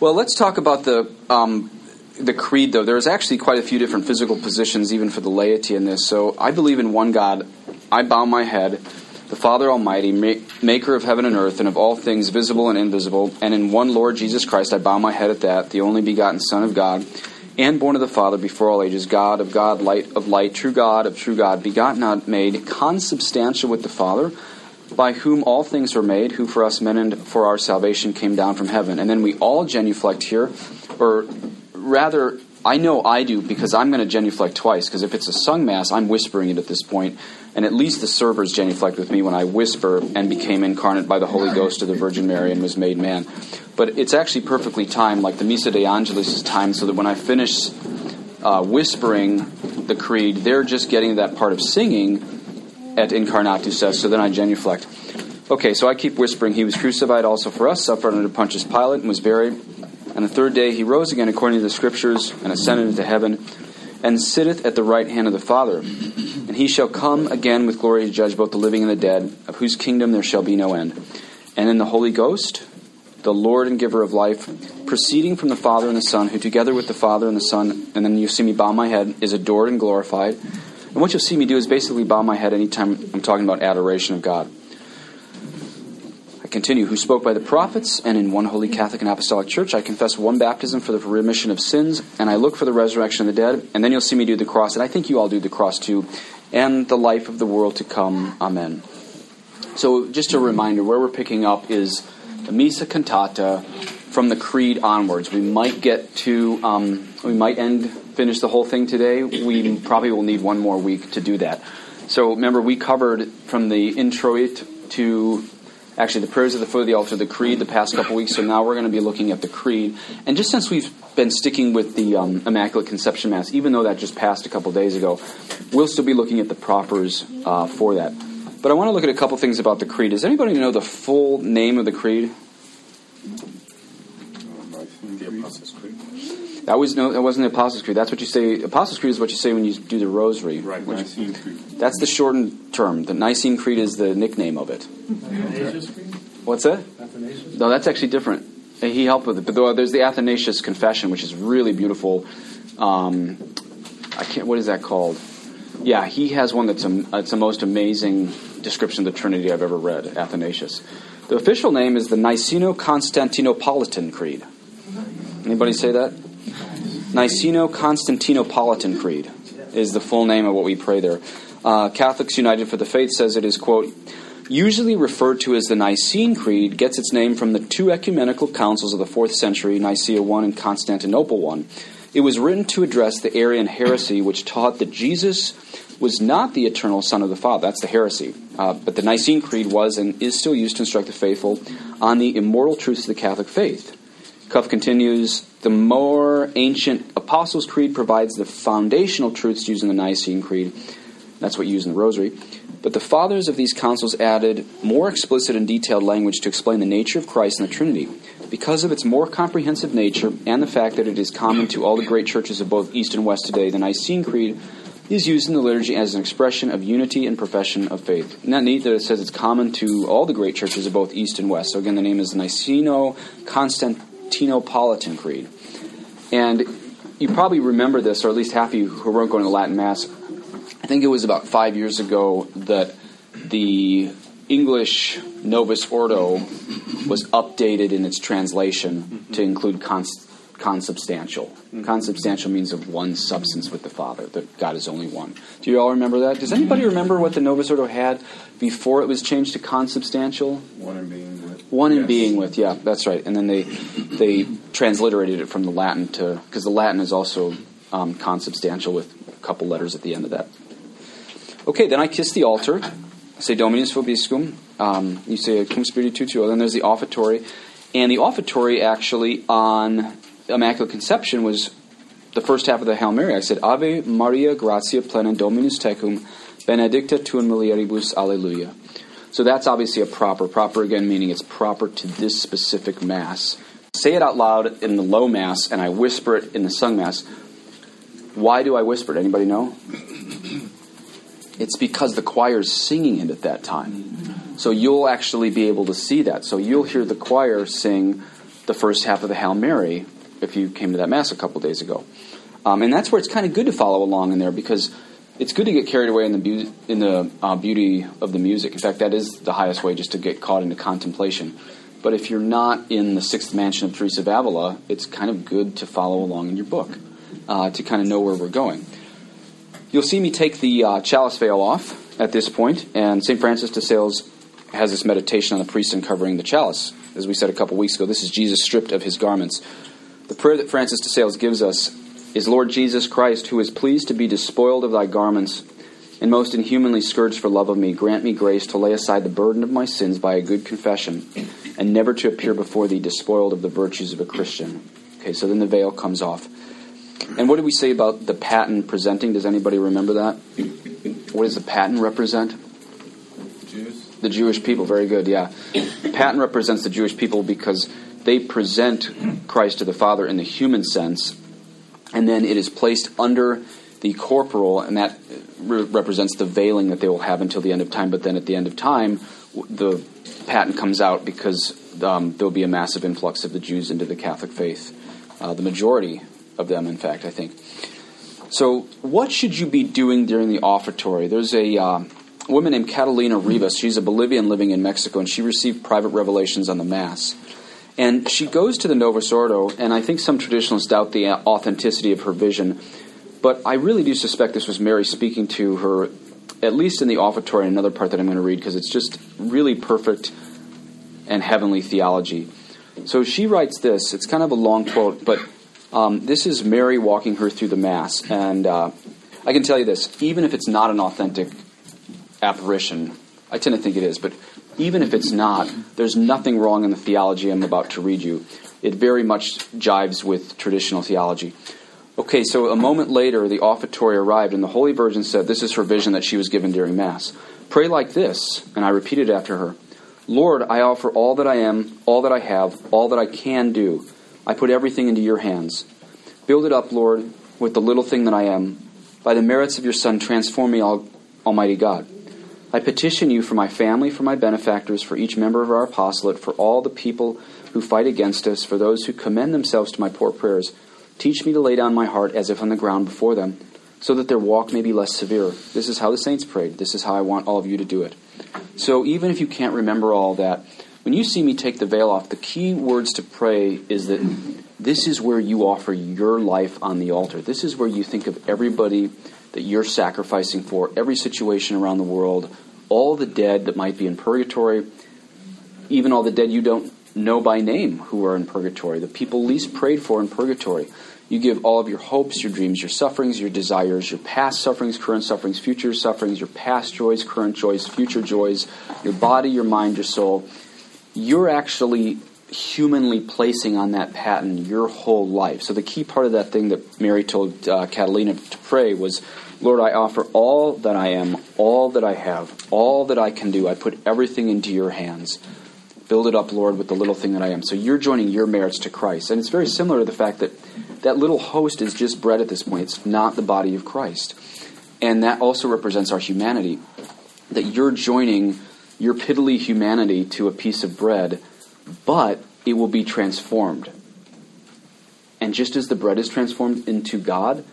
Well, let's talk about the um, the creed, though. There's actually quite a few different physical positions, even for the laity in this. So I believe in one God. I bow my head, the Father Almighty, maker of heaven and earth, and of all things visible and invisible, and in one Lord Jesus Christ I bow my head at that, the only begotten Son of God, and born of the Father before all ages, God of God, light of light, true God of true God, begotten, not made, consubstantial with the Father by whom all things were made, who for us men and for our salvation came down from heaven. And then we all genuflect here, or rather, I know I do because I'm going to genuflect twice, because if it's a sung mass, I'm whispering it at this point, and at least the servers genuflect with me when I whisper and became incarnate by the Holy Ghost of the Virgin Mary and was made man. But it's actually perfectly timed, like the Missa de Angelis is timed, so that when I finish uh, whispering the creed, they're just getting that part of singing et incarnatus est, so then I genuflect. Okay, so I keep whispering, He was crucified also for us, suffered under Pontius Pilate, and was buried. And the third day he rose again according to the Scriptures, and ascended into heaven, and sitteth at the right hand of the Father. And he shall come again with glory to judge both the living and the dead, of whose kingdom there shall be no end. And in the Holy Ghost, the Lord and giver of life, proceeding from the Father and the Son, who together with the Father and the Son, and then you see me bow my head, is adored and glorified and what you'll see me do is basically bow my head anytime I'm talking about adoration of God. I continue, who spoke by the prophets, and in one holy Catholic and Apostolic Church, I confess one baptism for the remission of sins, and I look for the resurrection of the dead, and then you'll see me do the cross, and I think you all do the cross too, and the life of the world to come. Amen. So, just a reminder, where we're picking up is the Missa Cantata from the Creed onwards. We might get to, um, we might end finish the whole thing today, we probably will need one more week to do that. So remember, we covered from the introit to actually the prayers of the foot of the altar, the creed, the past couple weeks. So now we're going to be looking at the creed. And just since we've been sticking with the um, Immaculate Conception Mass, even though that just passed a couple days ago, we'll still be looking at the propers uh, for that. But I want to look at a couple things about the creed. Does anybody know the full name of the creed? That was no, that wasn't the Apostles' Creed. That's what you say. Apostles' Creed is what you say when you do the Rosary. Right, which, Nicene Creed. That's the shortened term. The Nicene Creed is the nickname of it. Athanasius Creed. What's that? Athanasius. No, that's actually different. He helped with it, but there's the Athanasius Confession, which is really beautiful. Um, I can't. What is that called? Yeah, he has one that's a, it's the most amazing description of the Trinity I've ever read. Athanasius. The official name is the Niceno-Constantinopolitan Creed. Anybody say that? Niceno-Constantinopolitan Creed is the full name of what we pray there. Uh, Catholics United for the Faith says it is, quote, usually referred to as the Nicene Creed, gets its name from the two ecumenical councils of the 4th century, Nicaea I and Constantinople I. It was written to address the Arian heresy, which taught that Jesus was not the eternal Son of the Father. That's the heresy. Uh, but the Nicene Creed was and is still used to instruct the faithful on the immortal truths of the Catholic faith. CUF continues The more ancient Apostles' Creed provides the foundational truths used in the Nicene Creed. That's what you use in the Rosary. But the fathers of these councils added more explicit and detailed language to explain the nature of Christ and the Trinity. Because of its more comprehensive nature and the fact that it is common to all the great churches of both East and West today, the Nicene Creed is used in the liturgy as an expression of unity and profession of faith. Isn't that neat that it says it's common to all the great churches of both East and West? So again, the name is Niceno Constant Constantinopolitan Creed. And you probably remember this, or at least half of you who weren't going to Latin Mass. I think it was about five years ago that the English Novus Ordo was updated in its translation mm-hmm. to include const- consubstantial. Mm-hmm. Consubstantial means of one substance with the Father, that God is only one. Do you all remember that? Does anybody remember what the Novus Ordo had before it was changed to consubstantial? One in being with. One in yes. being with, yeah, that's right. And then they they transliterated it from the Latin to because the Latin is also um, consubstantial with a couple letters at the end of that. Okay, then I kiss the altar. I say Dominus vobiscum. Um, you say Cum Spiritu Tuo. Then there's the offertory, and the offertory actually on Immaculate Conception was the first half of the Hail Mary. I said Ave Maria, gratia plena Dominus tecum, benedicta tu in mulieribus, Alleluia. So that's obviously a proper. Proper again meaning it's proper to this specific Mass. Say it out loud in the low Mass, and I whisper it in the sung Mass. Why do I whisper it? Anybody know? It's because the choir's singing it at that time. So you'll actually be able to see that. So you'll hear the choir sing the first half of the Hail Mary if you came to that Mass a couple days ago. Um, and that's where it's kind of good to follow along in there because it's good to get carried away in the, bu- in the uh, beauty of the music. In fact, that is the highest way just to get caught into contemplation. But if you're not in the sixth mansion of Teresa of Avila, it's kind of good to follow along in your book uh, to kind of know where we're going. You'll see me take the uh, chalice veil off at this point, and St. Francis de Sales has this meditation on the priest uncovering the chalice. As we said a couple weeks ago, this is Jesus stripped of his garments. The prayer that Francis de Sales gives us is Lord Jesus Christ, who is pleased to be despoiled of thy garments and most inhumanly scourged for love of me, grant me grace to lay aside the burden of my sins by a good confession and never to appear before thee despoiled of the virtues of a Christian. Okay, so then the veil comes off. And what did we say about the paten presenting? Does anybody remember that? What does the paten represent? Jews? The Jewish people. Very good, yeah. Paten represents the Jewish people because they present Christ to the Father in the human sense, and then it is placed under the corporal, and that re- represents the veiling that they will have until the end of time. But then at the end of time, the paten comes out because um, there'll be a massive influx of the Jews into the Catholic faith. Uh, the majority of them, in fact, I think. So, what should you be doing during the offertory? There's a uh, woman named Catalina Rivas. She's a Bolivian living in Mexico, and she received private revelations on the Mass. And she goes to the Novus Ordo, and I think some traditionalists doubt the authenticity of her vision. But I really do suspect this was Mary speaking to her, at least in the offertory, another part that I'm going to read, because it's just really perfect and heavenly theology. So she writes this. It's kind of a long quote, but um, this is Mary walking her through the Mass. And uh, I can tell you this even if it's not an authentic apparition, I tend to think it is, but even if it's not, there's nothing wrong in the theology I'm about to read you. It very much jives with traditional theology. Okay, so a moment later, the offertory arrived, and the Holy Virgin said, This is her vision that she was given during Mass. Pray like this. And I repeated after her Lord, I offer all that I am, all that I have, all that I can do. I put everything into your hands. Build it up, Lord, with the little thing that I am. By the merits of your Son, transform me, Almighty God. I petition you for my family, for my benefactors, for each member of our apostolate, for all the people who fight against us, for those who commend themselves to my poor prayers. Teach me to lay down my heart as if on the ground before them, so that their walk may be less severe. This is how the saints prayed. This is how I want all of you to do it. So even if you can't remember all that, when you see me take the veil off, the key words to pray is that this is where you offer your life on the altar. This is where you think of everybody that you're sacrificing for, every situation around the world, all the dead that might be in purgatory, even all the dead you don't know by name who are in purgatory, the people least prayed for in purgatory. You give all of your hopes, your dreams, your sufferings, your desires, your past sufferings, current sufferings, future sufferings, your past joys, current joys, future joys, your body, your mind, your soul. You're actually humanly placing on that paten your whole life. So the key part of that thing that Mary told uh, Catalina to pray was, Lord, I offer all that I am, all that I have, all that I can do. I put everything into your hands. Build it up, Lord, with the little thing that I am. So you're joining your merits to Christ. And it's very similar to the fact that that little host is just bread at this point. It's not the body of Christ. And that also represents our humanity. That you're joining your piddly humanity to a piece of bread but it will be transformed. And just as the bread is transformed into God,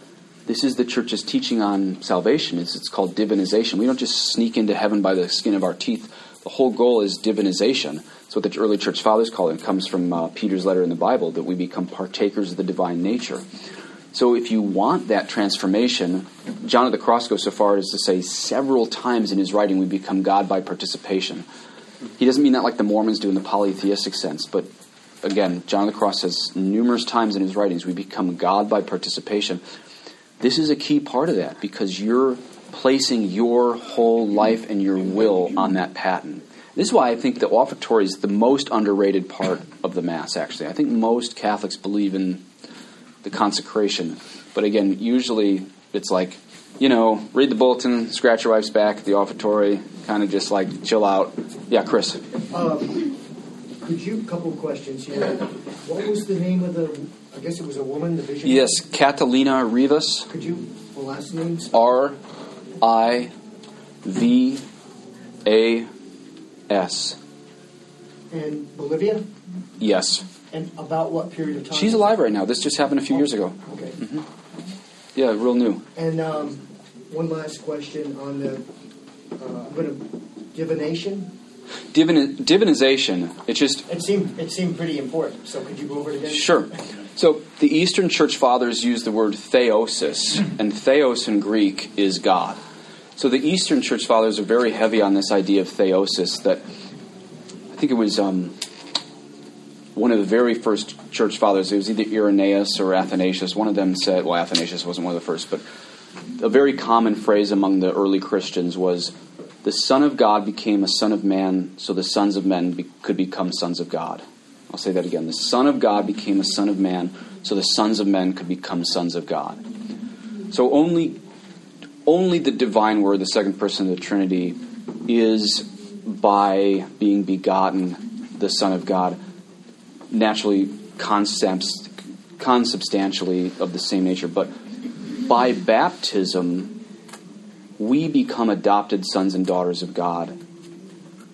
this is the church's teaching on salvation. It's, it's called divinization. We don't just sneak into heaven by the skin of our teeth. The whole goal is divinization. That's what the early church fathers call it. It comes from uh, Peter's letter in the Bible that we become partakers of the divine nature. So if you want that transformation, John of the Cross goes so far as to say several times in his writing we become God by participation. He doesn't mean that like the Mormons do in the polytheistic sense, but again, John of the Cross says numerous times in his writings, we become God by participation. This is a key part of that because you're placing your whole life and your will on that paten. This is why I think the offertory is the most underrated part of the Mass, actually. I think most Catholics believe in the consecration. But again, usually it's like, you know, read the bulletin, scratch your wife's back, the offertory, kind of just like chill out. Yeah, Chris. Um, could you, a couple questions here. What was the name of the, I guess it was a woman, the vision? Yes, Catalina Rivas. Could you, the last name? R I V A S. And Bolivia? Yes. And about what period of time? She's alive right now. This just happened a few years ago. Okay. Yeah, real new. And um, one last question on the, uh, I'm going to, divination. Divin- divinization. It just It seemed it seemed pretty important. So could you go over it again? Sure. So the Eastern Church Fathers use the word theosis, and theos in Greek is God. So the Eastern Church Fathers are very heavy on this idea of theosis. That I think it was um, one of the very first church fathers. It was either Irenaeus or Athanasius. One of them said, well, Athanasius wasn't one of the first, but a very common phrase among the early Christians was, "The Son of God became a Son of Man, so the sons of men be- could become sons of God." I'll say that again. The Son of God became a Son of Man, so the sons of men could become sons of God. So only, only the divine word, the second person of the Trinity, is by being begotten, the Son of God, naturally consubst- consubstantially of the same nature. But by baptism, we become adopted sons and daughters of God.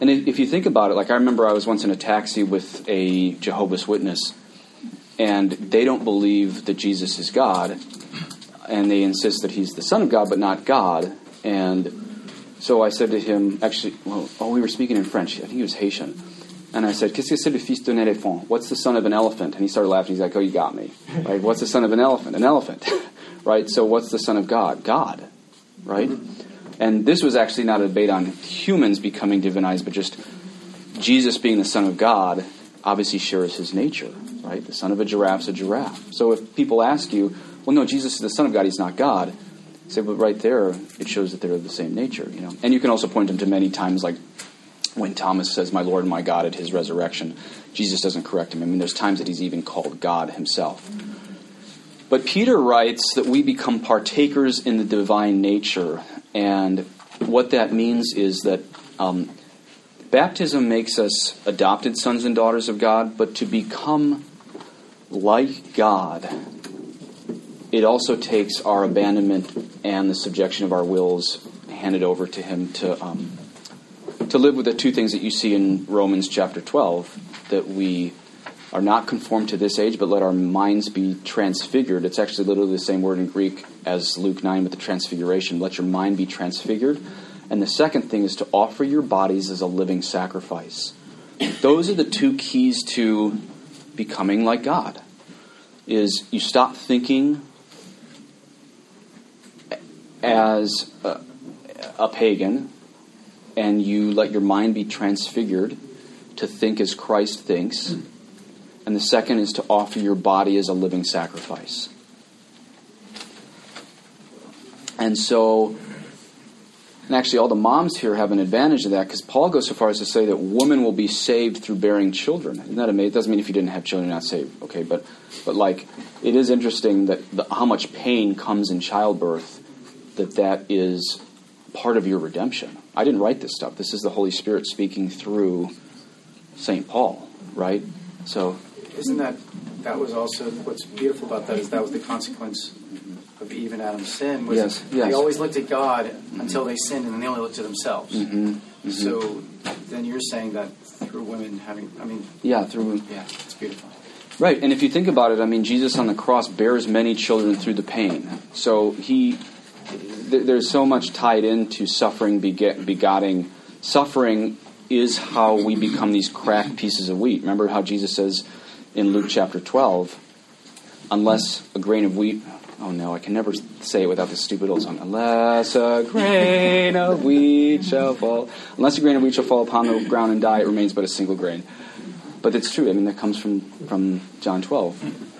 And if you think about it, like I remember I was once in a taxi with a Jehovah's Witness, and they don't believe that Jesus is God, and they insist that he's the Son of God, but not God. And so I said to him, actually, well, oh, we were speaking in French. I think he was Haitian. And I said, Qu'est-ce que c'est le fils d'un éléphant? What's the son of an elephant? And he started laughing. He's like, Oh, you got me. Right? What's the son of an elephant? An elephant. right? So what's the son of God? God. Right? And this was actually not a debate on humans becoming divinized, but just Jesus being the Son of God obviously shares his nature, right? The son of a giraffe's a giraffe. So if people ask you, well, no, Jesus is the Son of God, he's not God, say, but right there, it shows that they're of the same nature, you know. And you can also point them to many times, like when Thomas says, my Lord and my God, at his resurrection. Jesus doesn't correct him. I mean, there's times that he's even called God himself. But Peter writes that we become partakers in the divine nature. And what that means is that um, baptism makes us adopted sons and daughters of God, but to become like God, it also takes our abandonment and the subjection of our wills handed over to Him to, um, to live with the two things that you see in Romans chapter 12 that we are not conformed to this age, but let our minds be transfigured. It's actually literally the same word in Greek as Luke 9 with the transfiguration. Let your mind be transfigured. And the second thing is to offer your bodies as a living sacrifice. Those are the two keys to becoming like God. Is you stop thinking as a, a pagan and you let your mind be transfigured to think as Christ thinks. And the second is to offer your body as a living sacrifice. And so, and actually, all the moms here have an advantage of that because Paul goes so far as to say that women will be saved through bearing children. Isn't that amazing? It doesn't mean if you didn't have children, you're not saved, okay? But, but like, it is interesting that the, how much pain comes in childbirth, that that is part of your redemption. I didn't write this stuff. This is the Holy Spirit speaking through St. Paul, right? So, Isn't that that was also what's beautiful about that is that was the consequence of Eve and Adam's sin. Was Yes, yes. They always looked at God until they sinned, and then they only looked at themselves. Mm-hmm. So then you're saying that through women having, I mean, yeah, through yeah, it's beautiful. Right, and if you think about it, I mean, Jesus on the cross bears many children through the pain. So he, th- there's so much tied into suffering, beget, begetting. Suffering is how we become these cracked pieces of wheat. Remember how Jesus says in Luke chapter 12, unless a grain of wheat. Oh no, I can never say it without this stupid old song. Unless a grain of wheat shall fall, unless a grain of wheat shall fall upon the ground and die, it remains but a single grain. But it's true. I mean, that comes from, from John 12.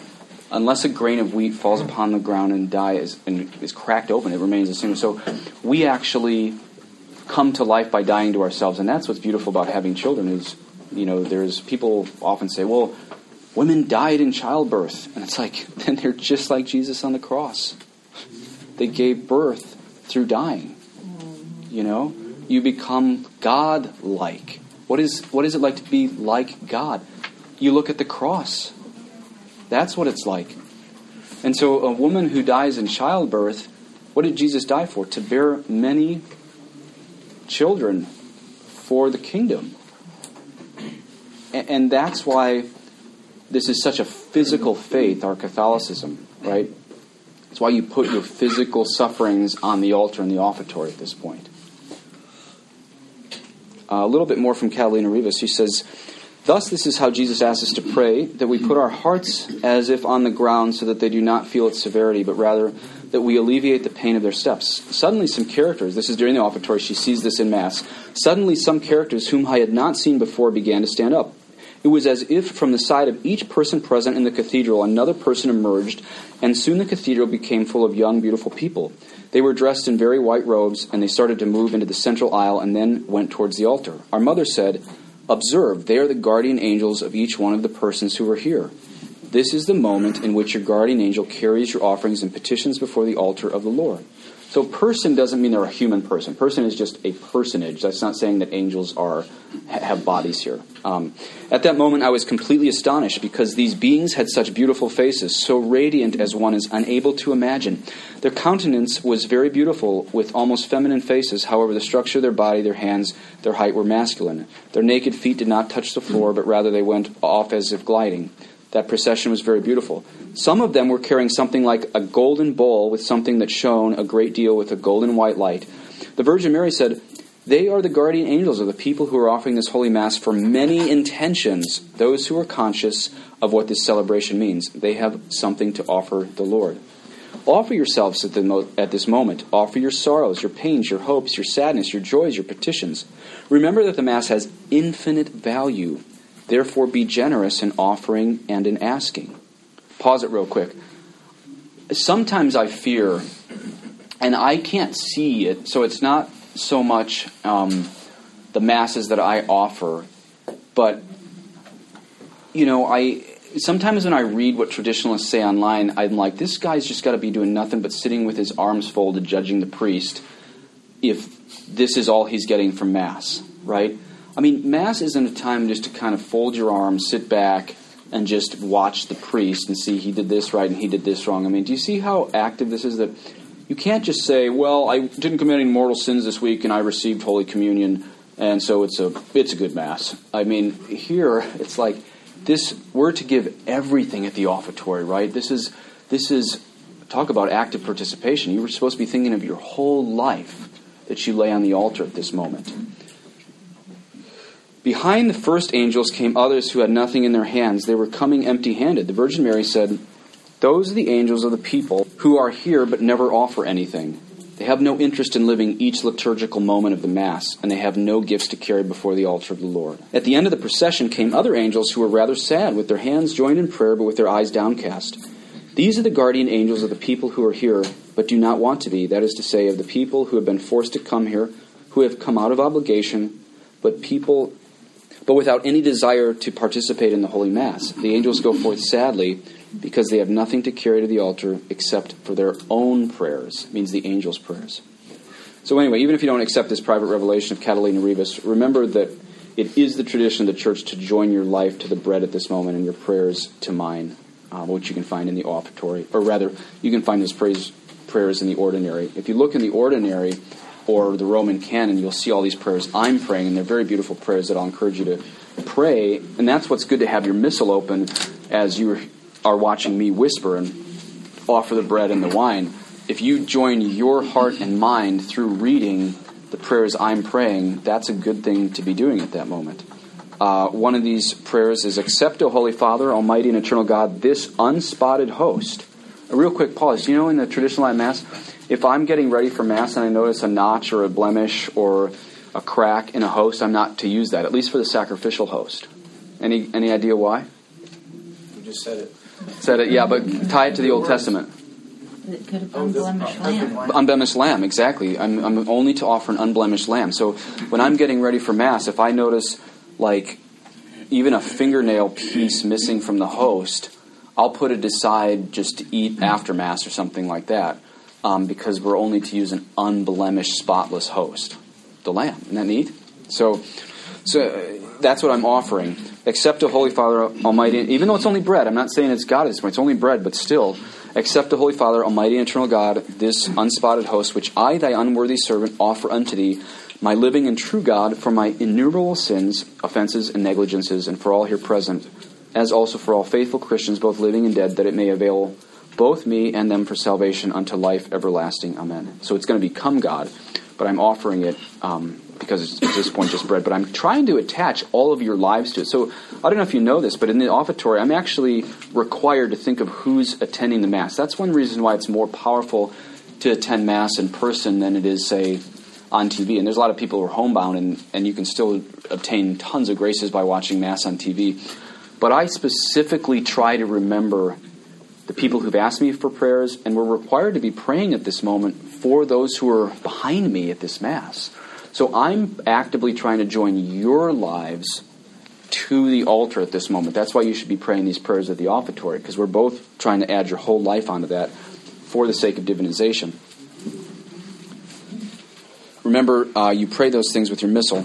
Unless a grain of wheat falls hmm. upon the ground and dies and is cracked open, it remains the same. So we actually come to life by dying to ourselves, and that's what's beautiful about having children. Is you know, there's people often say, well, women died in childbirth, and it's like then they're just like Jesus on the cross. They gave birth through dying. You know, you become God-like. What is what is it like to be like God? You look at the cross. That's what it's like. And so, a woman who dies in childbirth, what did Jesus die for? To bear many children for the kingdom. And that's why this is such a physical faith, our Catholicism, right? That's why you put your physical sufferings on the altar in the offertory at this point. Uh, a little bit more from Catalina Rivas. She says, Thus, this is how Jesus asks us to pray that we put our hearts as if on the ground so that they do not feel its severity, but rather that we alleviate the pain of their steps. Suddenly, some characters, this is during the offertory, she sees this in Mass. Suddenly, some characters whom I had not seen before began to stand up. It was as if from the side of each person present in the cathedral another person emerged, and soon the cathedral became full of young, beautiful people. They were dressed in very white robes, and they started to move into the central aisle and then went towards the altar. Our mother said, Observe, they are the guardian angels of each one of the persons who are here. This is the moment in which your guardian angel carries your offerings and petitions before the altar of the Lord. So, person doesn't mean they're a human person. Person is just a personage. That's not saying that angels are have bodies here. Um, at that moment, I was completely astonished because these beings had such beautiful faces, so radiant as one is unable to imagine. Their countenance was very beautiful, with almost feminine faces. However, the structure of their body, their hands, their height were masculine. Their naked feet did not touch the floor, but rather they went off as if gliding. That procession was very beautiful. Some of them were carrying something like a golden bowl with something that shone a great deal with a golden white light. The Virgin Mary said, They are the guardian angels of the people who are offering this holy Mass for many intentions, those who are conscious of what this celebration means. They have something to offer the Lord. Offer yourselves at, mo- at this moment. Offer your sorrows, your pains, your hopes, your sadness, your joys, your petitions. Remember that the Mass has infinite value Therefore, be generous in offering and in asking. Pause it real quick. Sometimes I fear, and I can't see it, so it's not so much um, the masses that I offer, but you know, I sometimes when I read what traditionalists say online, I'm like, this guy's just got to be doing nothing but sitting with his arms folded, judging the priest. If this is all he's getting from mass, right? I mean, Mass isn't a time just to kind of fold your arms, sit back, and just watch the priest and see he did this right and he did this wrong. I mean, do you see how active this is? That you can't just say, "Well, I didn't commit any mortal sins this week and I received Holy Communion, and so it's a it's a good Mass." I mean, here it's like this. We're to give everything at the offertory, right? This is this is talk about active participation. You were supposed to be thinking of your whole life that you lay on the altar at this moment. Behind the first angels came others who had nothing in their hands. They were coming empty handed. The Virgin Mary said, Those are the angels of the people who are here but never offer anything. They have no interest in living each liturgical moment of the Mass, and they have no gifts to carry before the altar of the Lord. At the end of the procession came other angels who were rather sad, with their hands joined in prayer but with their eyes downcast. These are the guardian angels of the people who are here but do not want to be, that is to say, of the people who have been forced to come here, who have come out of obligation, but people but without any desire to participate in the Holy Mass. The angels go forth sadly because they have nothing to carry to the altar except for their own prayers, it means the angels' prayers. So, anyway, even if you don't accept this private revelation of Catalina Rivas, remember that it is the tradition of the church to join your life to the bread at this moment and your prayers to mine, uh, which you can find in the offertory. Or rather, you can find those prayers in the ordinary. If you look in the ordinary, or the Roman canon, you'll see all these prayers I'm praying, and they're very beautiful prayers that I'll encourage you to pray. And that's what's good to have your missal open as you are watching me whisper and offer the bread and the wine. If you join your heart and mind through reading the prayers I'm praying, that's a good thing to be doing at that moment. Uh, one of these prayers is Accept, O Holy Father, Almighty and Eternal God, this unspotted host. A real quick pause. You know, in the traditional Latin Mass, if I'm getting ready for Mass and I notice a notch or a blemish or a crack in a host, I'm not to use that, at least for the sacrificial host. Any, any idea why? You just said it. Said it, yeah, but tie it to the Old Testament. It could have oh, been unblemished lamb. Unblemished lamb, exactly. I'm, I'm only to offer an unblemished lamb. So when I'm getting ready for Mass, if I notice, like, even a fingernail piece missing from the host, I'll put it aside just to eat after Mass or something like that um, because we're only to use an unblemished, spotless host, the Lamb. Isn't that neat? So, so uh, that's what I'm offering. Accept a Holy Father Almighty, even though it's only bread. I'm not saying it's God at this point. It's only bread, but still, accept the Holy Father, Almighty Eternal God, this unspotted host, which I, thy unworthy servant, offer unto thee, my living and true God, for my innumerable sins, offenses, and negligences, and for all here present as also for all faithful Christians, both living and dead, that it may avail both me and them for salvation unto life everlasting. Amen. So it's going to become God, but I'm offering it um, because it's at this point just bread. But I'm trying to attach all of your lives to it. So I don't know if you know this, but in the offertory, I'm actually required to think of who's attending the Mass. That's one reason why it's more powerful to attend Mass in person than it is, say, on TV. And there's a lot of people who are homebound, and, and you can still obtain tons of graces by watching Mass on TV. But I specifically try to remember the people who've asked me for prayers, and we're required to be praying at this moment for those who are behind me at this Mass. So I'm actively trying to join your lives to the altar at this moment. That's why you should be praying these prayers at the offertory, because we're both trying to add your whole life onto that for the sake of divinization. Remember, uh, you pray those things with your missal.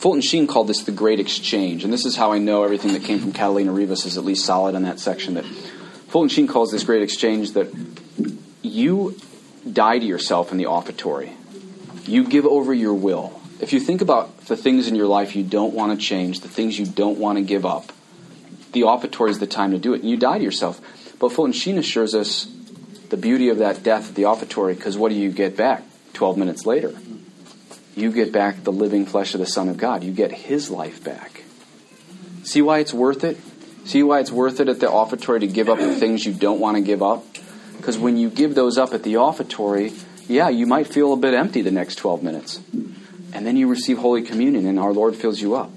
Fulton Sheen called this the Great Exchange, and this is how I know everything that came from Catalina Rivas is at least solid in that section. That Fulton Sheen calls this Great Exchange that you die to yourself in the offertory. You give over your will. If you think about the things in your life you don't want to change, the things you don't want to give up, the offertory is the time to do it. And you die to yourself. But Fulton Sheen assures us the beauty of that death at the offertory, because what do you get back 12 minutes later? You get back the living flesh of the Son of God. You get His life back. See why it's worth it? See why it's worth it at the offertory to give up the things you don't want to give up? Because when you give those up at the offertory, yeah, you might feel a bit empty the next 12 minutes. And then you receive Holy Communion and our Lord fills you up.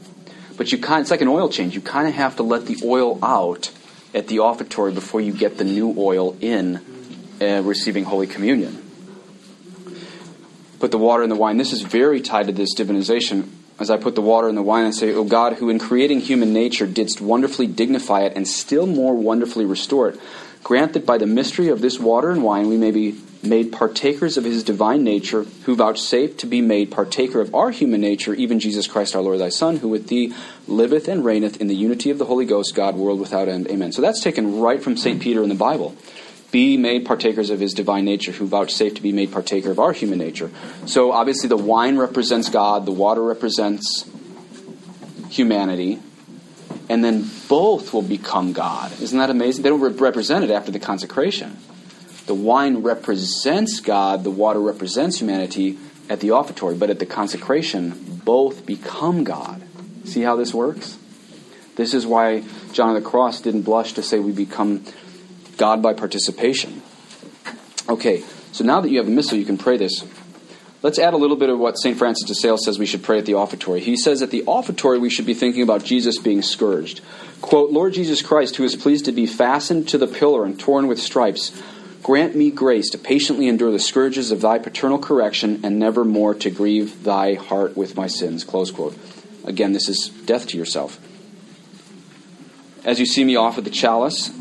But you kind it's like an oil change. You kind of have to let the oil out at the offertory before you get the new oil in uh, receiving Holy Communion. Put the water in the wine. This is very tied to this divinization. As I put the water in the wine, I say, O God, who in creating human nature didst wonderfully dignify it and still more wonderfully restore it, grant that by the mystery of this water and wine we may be made partakers of his divine nature, who vouchsafed to be made partaker of our human nature, even Jesus Christ our Lord, thy Son, who with thee liveth and reigneth in the unity of the Holy Ghost, God, world without end. Amen. So that's taken right from St. Peter in the Bible. Be made partakers of his divine nature, who vouchsafed to be made partaker of our human nature. So obviously the wine represents God, the water represents humanity, and then both will become God. Isn't that amazing? They don't represent it after the consecration. The wine represents God, the water represents humanity at the offertory, but at the consecration, both become God. See how this works? This is why John of the Cross didn't blush to say we become God by participation. Okay, so now that you have the missal, you can pray this. Let's add a little bit of what St. Francis de Sales says we should pray at the offertory. He says at the offertory we should be thinking about Jesus being scourged. Quote, Lord Jesus Christ, who is pleased to be fastened to the pillar and torn with stripes, Grant me grace to patiently endure the scourges of thy paternal correction and never more to grieve thy heart with my sins. Close quote. Again, this is death to yourself. As you see me offer the chalice,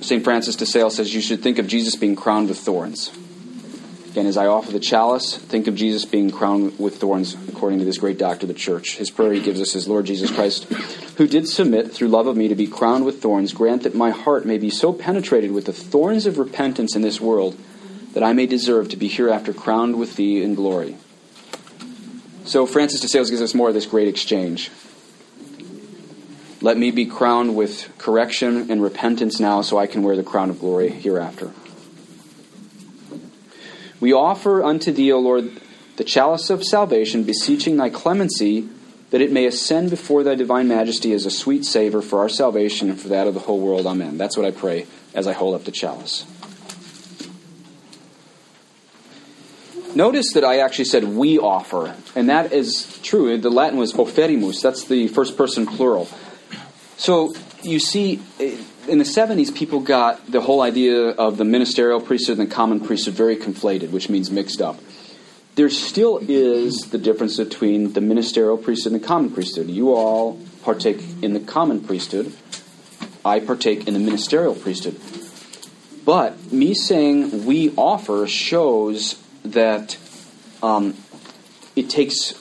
St. Francis de Sales says you should think of Jesus being crowned with thorns. Again, as I offer the chalice, think of Jesus being crowned with thorns, according to this great doctor of the church. His prayer he gives us is Lord Jesus Christ, who did submit through love of me to be crowned with thorns, grant that my heart may be so penetrated with the thorns of repentance in this world that I may deserve to be hereafter crowned with thee in glory. So Francis de Sales gives us more of this great exchange. Let me be crowned with correction and repentance now so I can wear the crown of glory hereafter. We offer unto thee, O Lord, the chalice of salvation, beseeching thy clemency, that it may ascend before thy divine majesty as a sweet savor for our salvation and for that of the whole world. Amen. That's what I pray as I hold up the chalice. Notice that I actually said we offer, and that is true. The Latin was offerimus, that's the first person plural. So you see, in the 70s, people got the whole idea of the ministerial priesthood and the common priesthood very conflated, which means mixed up. There still is the difference between the ministerial priesthood and the common priesthood. You all partake in the common priesthood, I partake in the ministerial priesthood. But me saying we offer shows that um, it takes,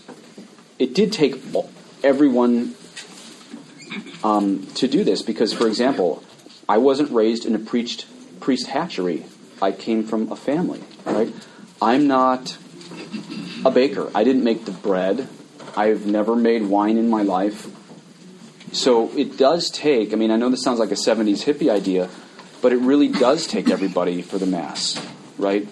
it did take everyone um, to do this because, for example, I wasn't raised in a priest priest hatchery. I came from a family, right? I'm not a baker. I didn't make the bread. I've never made wine in my life. So it does take, I mean, I know this sounds like a 70s hippie idea, but it really does take everybody for the Mass, right?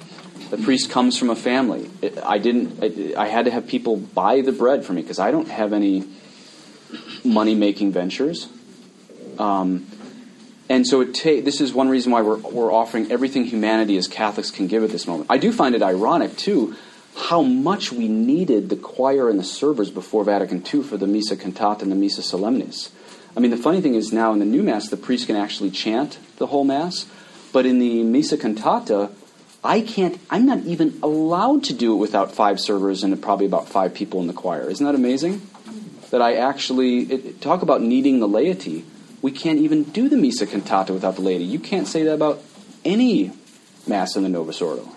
The priest comes from a family. I didn't, I, I had to have people buy the bread for me because I don't have any money making ventures. Um, and so ta- this is one reason why we're, we're offering everything humanity as Catholics can give at this moment. I do find it ironic, too, how much we needed the choir and the servers before Vatican II for the Missa Cantata and the Missa Solemnis. I mean, the funny thing is now in the new Mass, the priest can actually chant the whole Mass, but in the Missa Cantata, I can't, I'm not even allowed to do it without five servers and probably about five people in the choir. Isn't that amazing? That I actually, it, talk about needing the laity. We can't even do the Missa Cantata without the laity. You can't say that about any Mass in the Novus Ordo.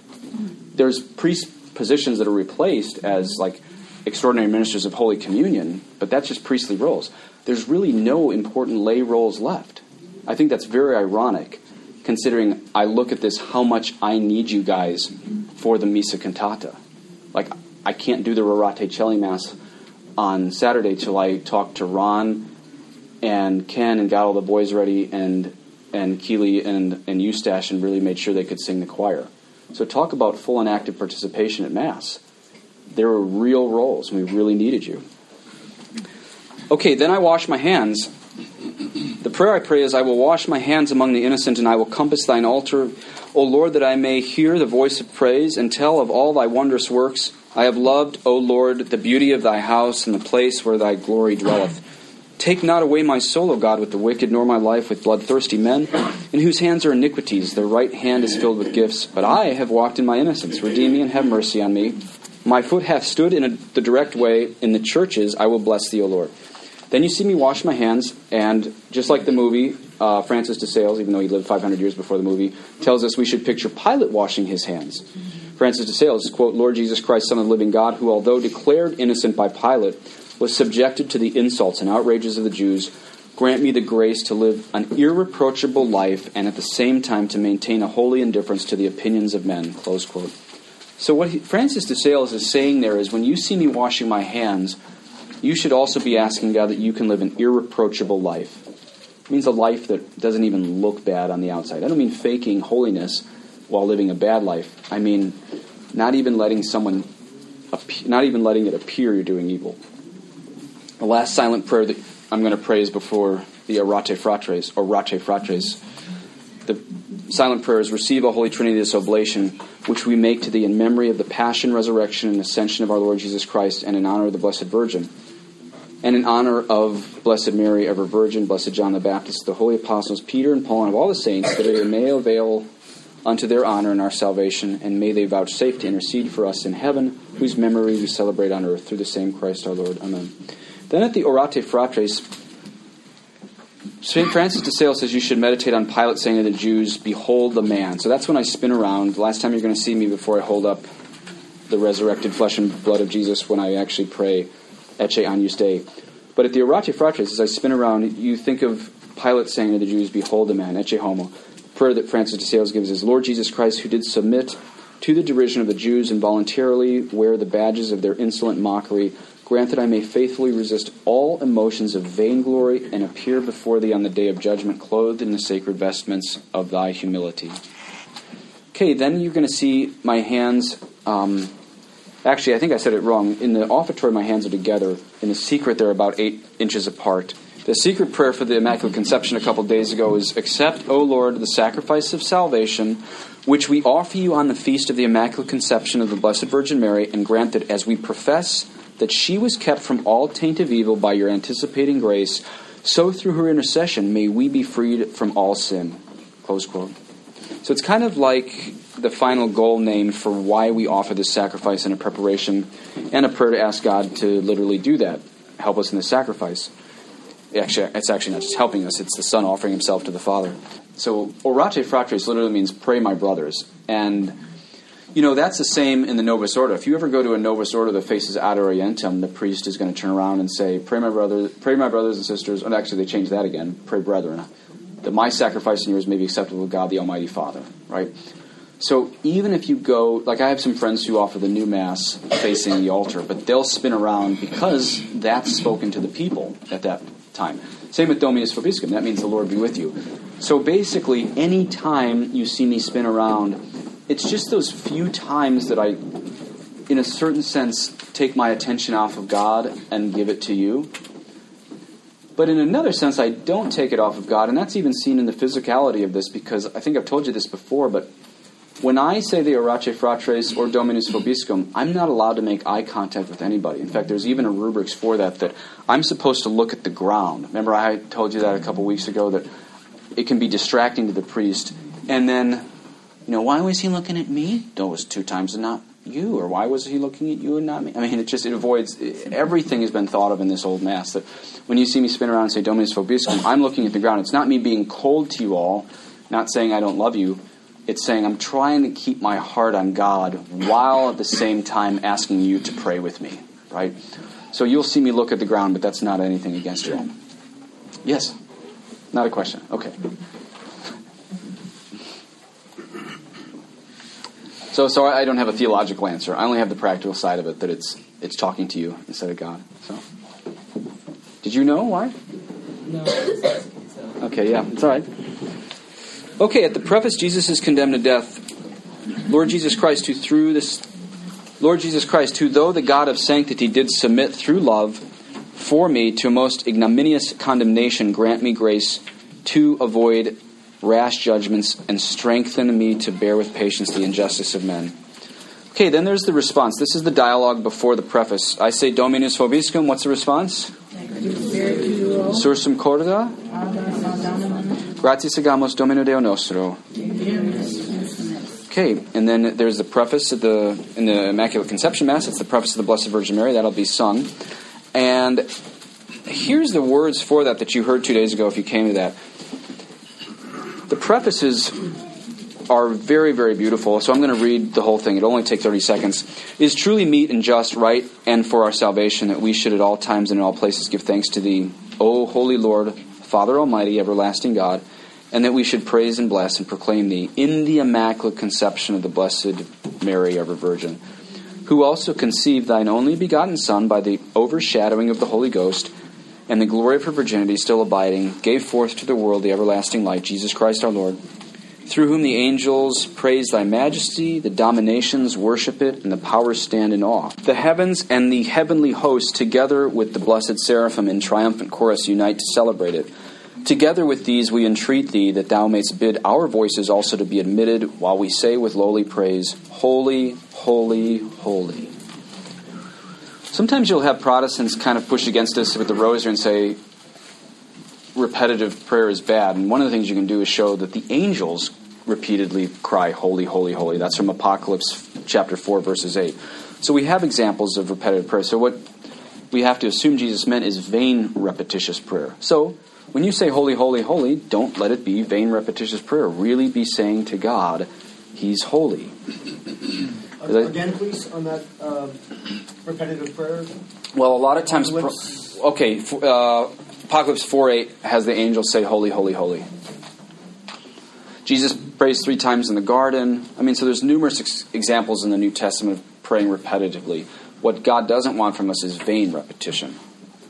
There's priest positions that are replaced as like extraordinary ministers of Holy Communion, but that's just priestly roles. There's really no important lay roles left. I think that's very ironic, considering I look at this how much I need you guys for the Missa Cantata. Like, I can't do the Rorate Caeli Mass on Saturday till I talk to Ron and Ken and got all the boys ready and and Keeley and, and Eustache and really made sure they could sing the choir. So talk about full and active participation at Mass. There were real roles, and we really needed you. Okay, then I wash my hands. The prayer I pray is, I will wash my hands among the innocent, and I will compass thine altar, O Lord, that I may hear the voice of praise and tell of all thy wondrous works. I have loved, O Lord, the beauty of thy house and the place where thy glory dwelleth. Take not away my soul, O God, with the wicked, nor my life with bloodthirsty men, in whose hands are iniquities. Their right hand is filled with gifts. But I have walked in my innocence. Redeem me and have mercy on me. My foot hath stood in a, the direct way. In the churches I will bless thee, O Lord. Then you see me wash my hands, and just like the movie, uh, Francis de Sales, even though he lived 500 years before the movie, tells us we should picture Pilate washing his hands. Francis de Sales, quote, Lord Jesus Christ, Son of the living God, who, although declared innocent by Pilate, was subjected to the insults and outrages of the Jews, grant me the grace to live an irreproachable life and at the same time to maintain a holy indifference to the opinions of men. Close quote. So what he, Francis de Sales is saying there is when you see me washing my hands, you should also be asking God that you can live an irreproachable life. It means a life that doesn't even look bad on the outside. I don't mean faking holiness while living a bad life. I mean not even letting someone not even letting it appear you're doing evil. The last silent prayer that I'm going to pray is before the Orate Fratres, or Rate Fratres. The silent prayer is Receive, O Holy Trinity, this oblation, which we make to thee in memory of the passion, resurrection, and ascension of our Lord Jesus Christ, and in honor of the Blessed Virgin, and in honor of Blessed Mary, ever Virgin, Blessed John the Baptist, the holy apostles Peter and Paul, and of all the saints, that they may avail unto their honor and our salvation, and may they vouchsafe to intercede for us in heaven, whose memory we celebrate on earth, through the same Christ our Lord. Amen. Then at the Orate Fratres, St. Francis de Sales says you should meditate on Pilate saying to the Jews, Behold the man. So that's when I spin around. The last time you're going to see me before I hold up the resurrected flesh and blood of Jesus when I actually pray Ecce Agnus Dei. But at the Orate Fratres, as I spin around, you think of Pilate saying to the Jews, Behold the man, Ecce Homo. Prayer that Francis de Sales gives is, Lord Jesus Christ, who did submit to the derision of the Jews and voluntarily wear the badges of their insolent mockery, Grant that I may faithfully resist all emotions of vainglory and appear before thee on the day of judgment, clothed in the sacred vestments of thy humility. Okay, then you're going to see my hands. Um, actually, I think I said it wrong. In the offertory, my hands are together. In the secret, they're about eight inches apart. The secret prayer for the Immaculate Conception a couple days ago is Accept, O Lord, the sacrifice of salvation, which we offer you on the feast of the Immaculate Conception of the Blessed Virgin Mary, and grant that as we profess that she was kept from all taint of evil by your anticipating grace, so through her intercession may we be freed from all sin. Close quote. So it's kind of like the final goal name for why we offer this sacrifice and a preparation and a prayer to ask God to literally do that, help us in the sacrifice. Actually, it's actually not just helping us, it's the Son offering himself to the Father. So, orate fratres literally means pray, my brothers. And you know, that's the same in the Novus Ordo. If you ever go to a Novus Ordo that faces Ad Orientem, the priest is going to turn around and say, Pray my brother, pray my brothers and sisters, and actually they changed that again, pray brethren, that my sacrifice and yours may be acceptable to God the Almighty Father, right? So even if you go, like I have some friends who offer the new Mass facing the altar, but they'll spin around because that's spoken to the people at that time. Same with Dominus Vobiscum. That means the Lord be with you. So basically, any time you see me spin around, it's just those few times that I, in a certain sense, take my attention off of God and give it to you. But in another sense, I don't take it off of God, and that's even seen in the physicality of this because I think I've told you this before, but when I say the Orate Fratres or Dominus Vobiscum, I'm not allowed to make eye contact with anybody. In fact, there's even a rubrics for that, that I'm supposed to look at the ground. Remember, I told you that a couple weeks ago, that it can be distracting to the priest. And then, you know, why was he looking at me? Those two times and not you, or why was he looking at you and not me? I mean, it just it avoids everything has been thought of in this old mass. That when you see me spin around and say Dominus Vobiscum, I'm looking at the ground. It's not me being cold to you all, not saying I don't love you it's saying, I'm trying to keep my heart on God while at the same time asking you to pray with me, right? So you'll see me look at the ground, but that's not anything against you. Yes? Not a question. Okay. So, so I don't have a theological answer. I only have the practical side of it that it's it's talking to you instead of God. So, did you know why? No. Okay, yeah, it's all right. Okay, at the preface, Jesus is condemned to death. Lord Jesus Christ, who through this, Lord Jesus Christ, who though the God of sanctity did submit through love for me to a most ignominious condemnation, grant me grace to avoid rash judgments and strengthen me to bear with patience the injustice of men. Okay, then there's the response. This is the dialogue before the preface. I say Dominus Vobiscum. What's the response? Sursum corda? Gratias agamus Domino Deo nostro. Okay, and then there's the preface of the in the Immaculate Conception Mass. It's the preface of the Blessed Virgin Mary. That'll be sung. And here's the words for that that you heard two days ago if you came to that. The prefaces are very, very beautiful, so I'm going to read the whole thing. It'll only take 30 seconds. It is truly meet and just, right, and for our salvation that we should at all times and in all places give thanks to Thee, O Holy Lord, Father Almighty, everlasting God, and that we should praise and bless and proclaim Thee in the Immaculate Conception of the Blessed Mary, ever Virgin, who also conceived Thine only begotten Son by the overshadowing of the Holy Ghost, and the glory of her virginity still abiding, gave forth to the world the everlasting light, Jesus Christ our Lord, through whom the angels praise Thy majesty, the dominations worship it, and the powers stand in awe. The heavens and the heavenly host, together with the blessed seraphim in triumphant chorus, unite to celebrate it. Together with these, we entreat thee that thou mayst bid our voices also to be admitted while we say with lowly praise, Holy, holy, holy. Sometimes you'll have Protestants kind of push against us with the rosary and say repetitive prayer is bad. And one of the things you can do is show that the angels repeatedly cry, Holy, holy, holy. That's from Apocalypse chapter 4, verses 8. So we have examples of repetitive prayer. So what we have to assume Jesus meant is vain, repetitious prayer. So when you say holy, holy, holy, don't let it be vain, repetitious prayer. Really be saying to God, He's holy. Again, please, on that uh, repetitive prayer. Well, a lot of times, pro- okay, uh, Apocalypse 4 8 has the angels say, Holy, holy, holy. Jesus prays three times in the garden. I mean, so there's numerous ex- examples in the New Testament of praying repetitively. What God doesn't want from us is vain repetition,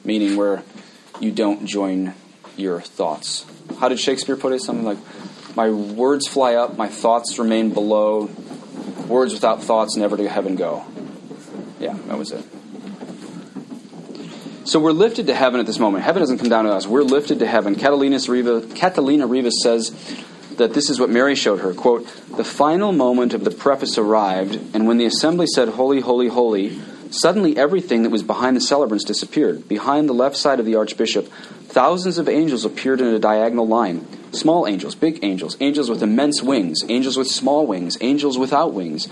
meaning where you don't join your thoughts. How did Shakespeare put it? Something like, My words fly up, my thoughts remain below. Words without thoughts never to heaven go. Yeah, that was it. So we're lifted to heaven at this moment. Heaven doesn't come down to us. We're lifted to heaven. Catalina Riva, Catalina Rivas says that this is what Mary showed her. Quote, the final moment of the preface arrived, and when the assembly said, Holy, holy, holy, suddenly everything that was behind the celebrants disappeared. Behind the left side of the archbishop, thousands of angels appeared in a diagonal line. Small angels, big angels, angels with immense wings, angels with small wings, angels without wings.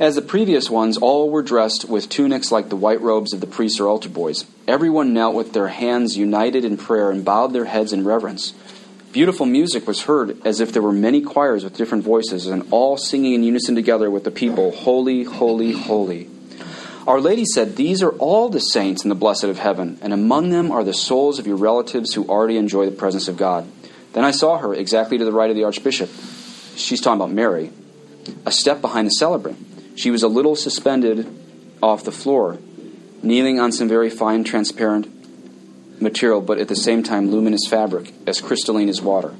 As the previous ones, all were dressed with tunics like the white robes of the priests or altar boys. Everyone knelt with their hands united in prayer and bowed their heads in reverence. Beautiful music was heard as if there were many choirs with different voices and all singing in unison together with the people, Holy, holy, holy. Our Lady said, These are all the saints in the blessed of heaven, and among them are the souls of your relatives who already enjoy the presence of God. Then I saw her exactly to the right of the archbishop. She's talking about Mary, a step behind the celebrant. She was a little suspended off the floor, kneeling on some very fine, transparent material, but at the same time luminous fabric, as crystalline as water.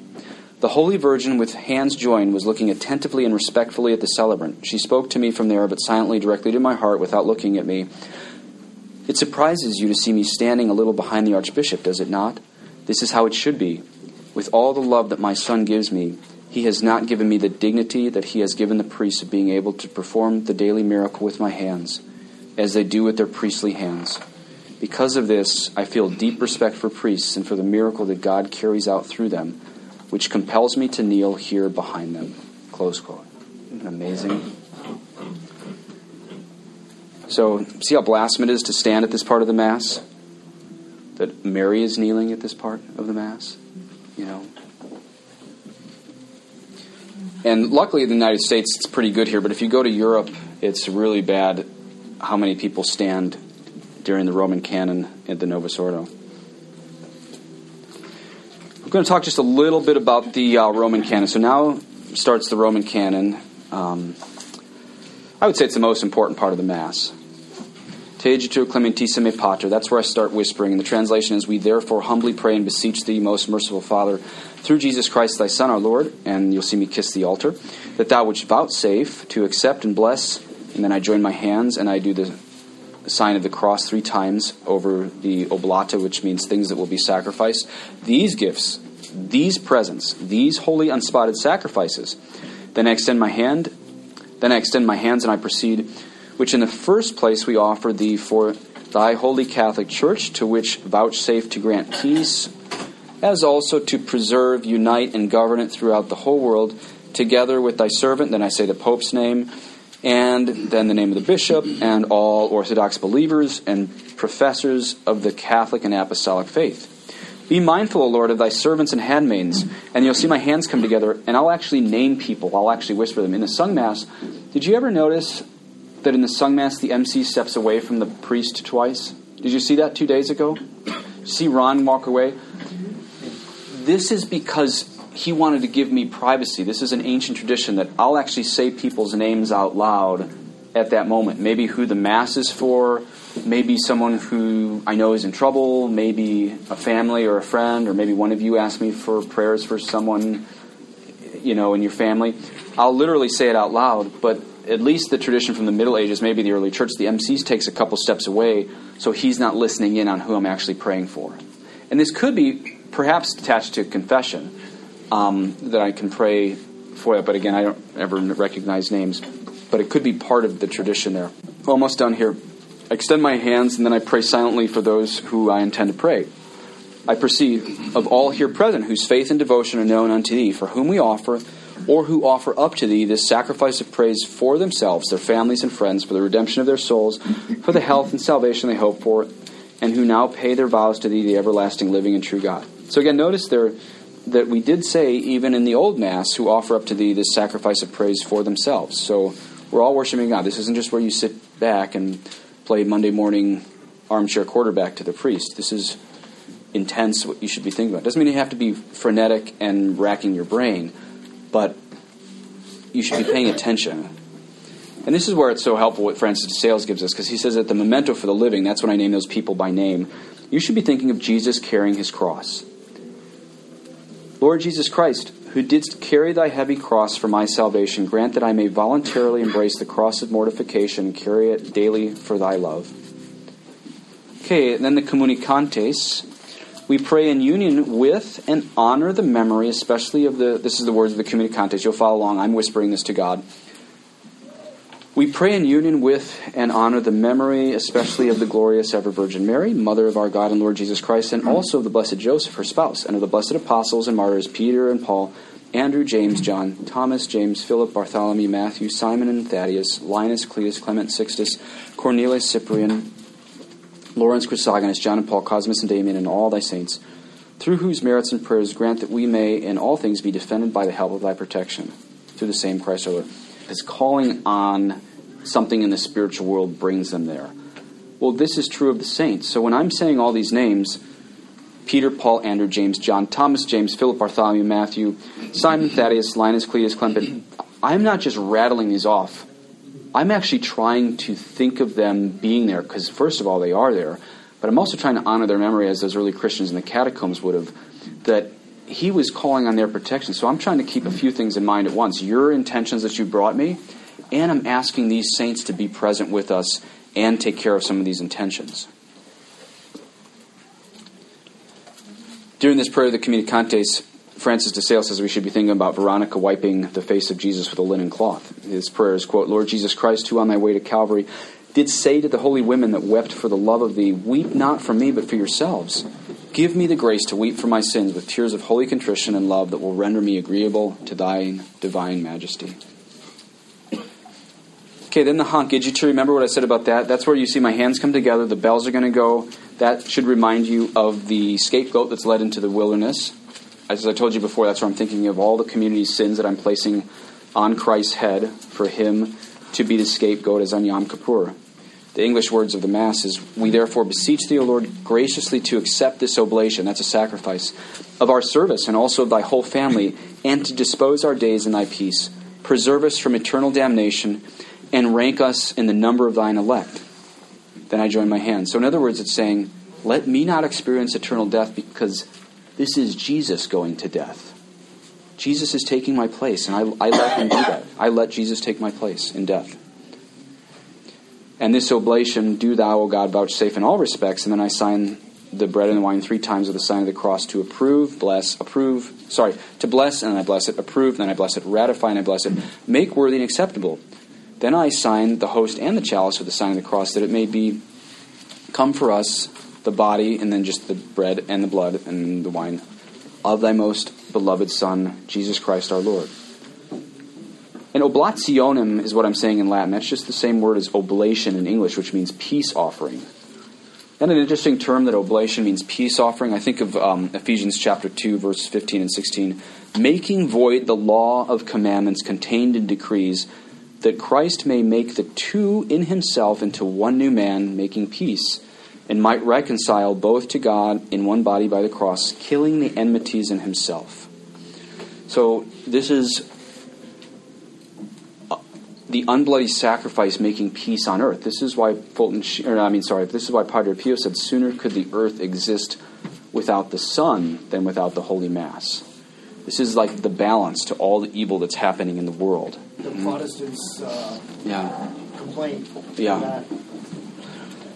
The Holy Virgin, with hands joined, was looking attentively and respectfully at the celebrant. She spoke to me from there, but silently, directly to my heart, without looking at me. It surprises you to see me standing a little behind the Archbishop, does it not? This is how it should be. With all the love that my son gives me, he has not given me the dignity that he has given the priests of being able to perform the daily miracle with my hands, as they do with their priestly hands. Because of this, I feel deep respect for priests and for the miracle that God carries out through them, which compels me to kneel here behind them. Close quote. Amazing. So, see how blasphemous it is to stand at this part of the Mass? That Mary is kneeling at this part of the Mass? You know? And luckily, in the United States, it's pretty good here, but if you go to Europe, it's really bad how many people stand during the Roman canon at the Novus Ordo. We're going to talk just a little bit about the uh, Roman canon. So now starts the Roman canon. Um, I would say it's the most important part of the Mass. Te igitur clementissime pater. That's where I start whispering. And the translation is, We therefore humbly pray and beseech thee, most merciful Father, through Jesus Christ thy Son, our Lord, and you'll see me kiss the altar, that thou wouldst vouchsafe to accept and bless. And then I join my hands and I do the sign of the cross three times over the oblata, which means things that will be sacrificed. These gifts, these presents, these holy unspotted sacrifices. Then I extend my hand. Then I extend my hands and I proceed, which in the first place we offer thee for thy holy Catholic Church, to which vouchsafe to grant peace, as also to preserve, unite, and govern it throughout the whole world, together with thy servant. Then I say the Pope's name and then the name of the bishop and all Orthodox believers and professors of the Catholic and Apostolic faith. Be mindful, O Lord, of thy servants and handmaids. And you'll see my hands come together, and I'll actually name people. I'll actually whisper them. In the sung mass, did you ever notice that in the sung mass the MC steps away from the priest twice? Did you see that two days ago? See Ron walk away? This is because he wanted to give me privacy. This is an ancient tradition that I'll actually say people's names out loud at that moment. Maybe who the Mass is for, maybe someone who I know is in trouble, maybe a family or a friend, or maybe one of you asked me for prayers for someone, you know, in your family. I'll literally say it out loud, but at least the tradition from the Middle Ages, maybe the early church, the MCs takes a couple steps away so he's not listening in on who I'm actually praying for. And this could be perhaps attached to confession um, that I can pray for it. But again, I don't ever recognize names. But it could be part of the tradition there. Almost done here. I extend my hands and then I pray silently for those who I intend to pray. I perceive of all here present whose faith and devotion are known unto thee, for whom we offer, or who offer up to thee this sacrifice of praise for themselves, their families and friends, for the redemption of their souls, for the health and salvation they hope for, and who now pay their vows to thee, the everlasting living and true God. So again, notice there that we did say, even in the old Mass, who offer up to thee this sacrifice of praise for themselves. So we're all worshiping God. This isn't just where you sit back and play Monday morning armchair quarterback to the priest. This is intense, what you should be thinking about. Doesn't mean you have to be frenetic and racking your brain, but you should be paying attention. And this is where it's so helpful what Francis de Sales gives us, because he says that the memento for the living, that's when I name those people by name, you should be thinking of Jesus carrying his cross. Lord Jesus Christ, who didst carry thy heavy cross for my salvation, grant that I may voluntarily embrace the cross of mortification and carry it daily for thy love. Okay, then the communicantes. We pray in union with and honor the memory, especially of the, this is the words of the communicantes. You'll follow along. I'm whispering this to God. We pray in union with and honor the memory, especially of the glorious ever Virgin Mary, Mother of our God and Lord Jesus Christ, and also of the blessed Joseph, her spouse, and of the blessed apostles and martyrs Peter and Paul, Andrew, James, John, Thomas, James, Philip, Bartholomew, Matthew, Simon and Thaddeus, Linus, Cletus, Clement, Sixtus, Cornelius, Cyprian, Lawrence, Chrysogonus, John and Paul, Cosmas and Damian, and all thy saints, through whose merits and prayers grant that we may in all things be defended by the help of thy protection, through the same Christ our Lord. His calling on something in the spiritual world brings them there. Well, this is true of the saints. So when I'm saying all these names, Peter, Paul, Andrew, James, John, Thomas, James, Philip, Bartholomew, Matthew, Simon, Thaddeus, Linus, Cletus, Clement, I'm not just rattling these off. I'm actually trying to think of them being there because, first of all, they are there, but I'm also trying to honor their memory as those early Christians in the catacombs would have, that he was calling on their protection. So I'm trying to keep a few things in mind at once. Your intentions that you brought me, and I'm asking these saints to be present with us and take care of some of these intentions. During this prayer of the Communicantes, Francis de Sales says we should be thinking about Veronica wiping the face of Jesus with a linen cloth. His prayer is, quote, Lord Jesus Christ, who on thy way to Calvary did say to the holy women that wept for the love of thee, Weep not for me, but for yourselves. Give me the grace to weep for my sins with tears of holy contrition and love that will render me agreeable to thine divine majesty. Okay, then the Hanc. Did you remember what I said about that? That's where you see my hands come together, the bells are going to go. That should remind you of the scapegoat that's led into the wilderness. As I told you before, that's where I'm thinking of all the community's sins that I'm placing on Christ's head for him to be the scapegoat as on Yom Kippur. The English words of the Mass is, We therefore beseech thee, O Lord, graciously to accept this oblation, that's a sacrifice, of our service and also of thy whole family, and to dispose our days in thy peace. Preserve us from eternal damnation, and rank us in the number of thine elect. Then I join my hands. So, in other words, it's saying, Let me not experience eternal death because this is Jesus going to death. Jesus is taking my place, and I, I let him do that. I let Jesus take my place in death. And this oblation, do thou, O God, vouchsafe in all respects. And then I sign the bread and the wine three times with the sign of the cross to approve, bless, approve, sorry, to bless, and then I bless it, approve, then I bless it, ratify, and I bless it, make worthy and acceptable. Then I sign the host and the chalice with the sign of the cross that it may be come for us the body, and then just the bread and the blood and the wine of thy most beloved Son, Jesus Christ our Lord. And oblationem is what I'm saying in Latin. That's just the same word as oblation in English, which means peace offering. And an interesting term that oblation means peace offering. I think of um, Ephesians chapter 2, verse 15 and 16. Making void the law of commandments contained in decrees, that Christ may make the two in himself into one new man, making peace and might reconcile both to God in one body by the cross, killing the enmities in himself. So this is uh, the unbloody sacrifice making peace on earth. This is why Fulton, or I mean, sorry, this is why Padre Pio said, "Sooner could the earth exist without the sun than without the Holy Mass." This is like the balance to all the evil that's happening in the world. The Protestants' uh, Yeah. complaint. Yeah. That,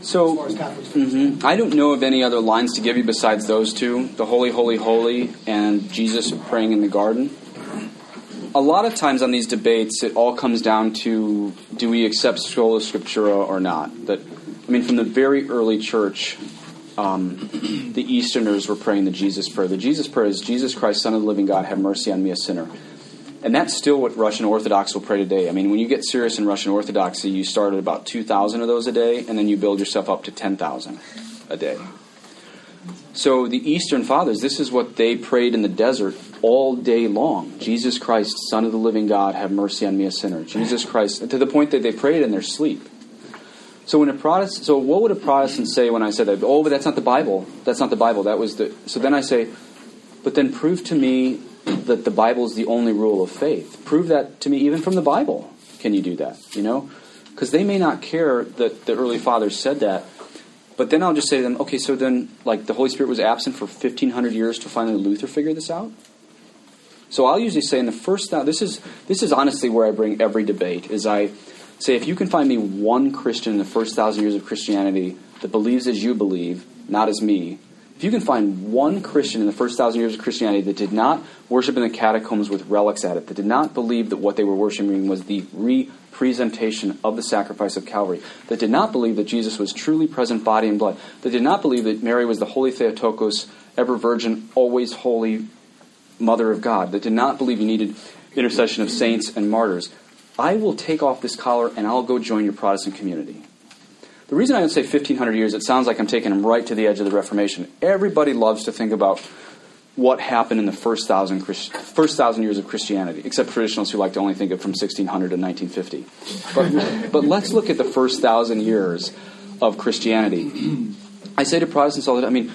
So as far as mm-hmm. I don't know of any other lines to give you besides those two the Holy, Holy, Holy, and Jesus praying in the garden. A lot of times on these debates, it all comes down to do we accept sola scriptura or not? That I mean, from the very early church, um, the Easterners were praying the Jesus prayer. The Jesus prayer is Jesus Christ, Son of the living God, have mercy on me, a sinner. And that's still what Russian Orthodox will pray today. I mean, when you get serious in Russian Orthodoxy, you start at about 2,000 of those a day, and then you build yourself up to 10,000 a day. So the Eastern Fathers, this is what they prayed in the desert all day long. Jesus Christ, Son of the living God, have mercy on me, a sinner. Jesus Christ, to the point that they prayed in their sleep. So when a Protestant, so what would a Protestant say when I said that? Oh, but that's not the Bible. That's not the Bible. That was the. So then I say, but then prove to me that the Bible is the only rule of faith. Prove that to me, even from the Bible. Can you do that? You know, because they may not care that the early fathers said that. But then I'll just say to them, okay, so then, like, the Holy Spirit was absent for 1,500 years to finally Luther figure this out? So I'll usually say in the first, now this is, this is honestly where I bring every debate, is I say, if you can find me one Christian in the first thousand years of Christianity that believes as you believe, not as me, if you can find one Christian in the first thousand years of Christianity that did not worship in the catacombs with relics at it, that did not believe that what they were worshiping was the representation of the sacrifice of Calvary, that did not believe that Jesus was truly present body and blood, that did not believe that Mary was the Holy Theotokos, ever virgin, always holy Mother of God, that did not believe you needed intercession of saints and martyrs, I will take off this collar and I'll go join your Protestant community. The reason I don't say 1500 years, it sounds like I'm taking them right to the edge of the Reformation. Everybody loves to think about what happened in the first thousand, first thousand years of Christianity, except traditionalists who like to only think of from 1600 to 1950. But, but let's look at the first thousand years of Christianity. I say to Protestants all the time, I mean,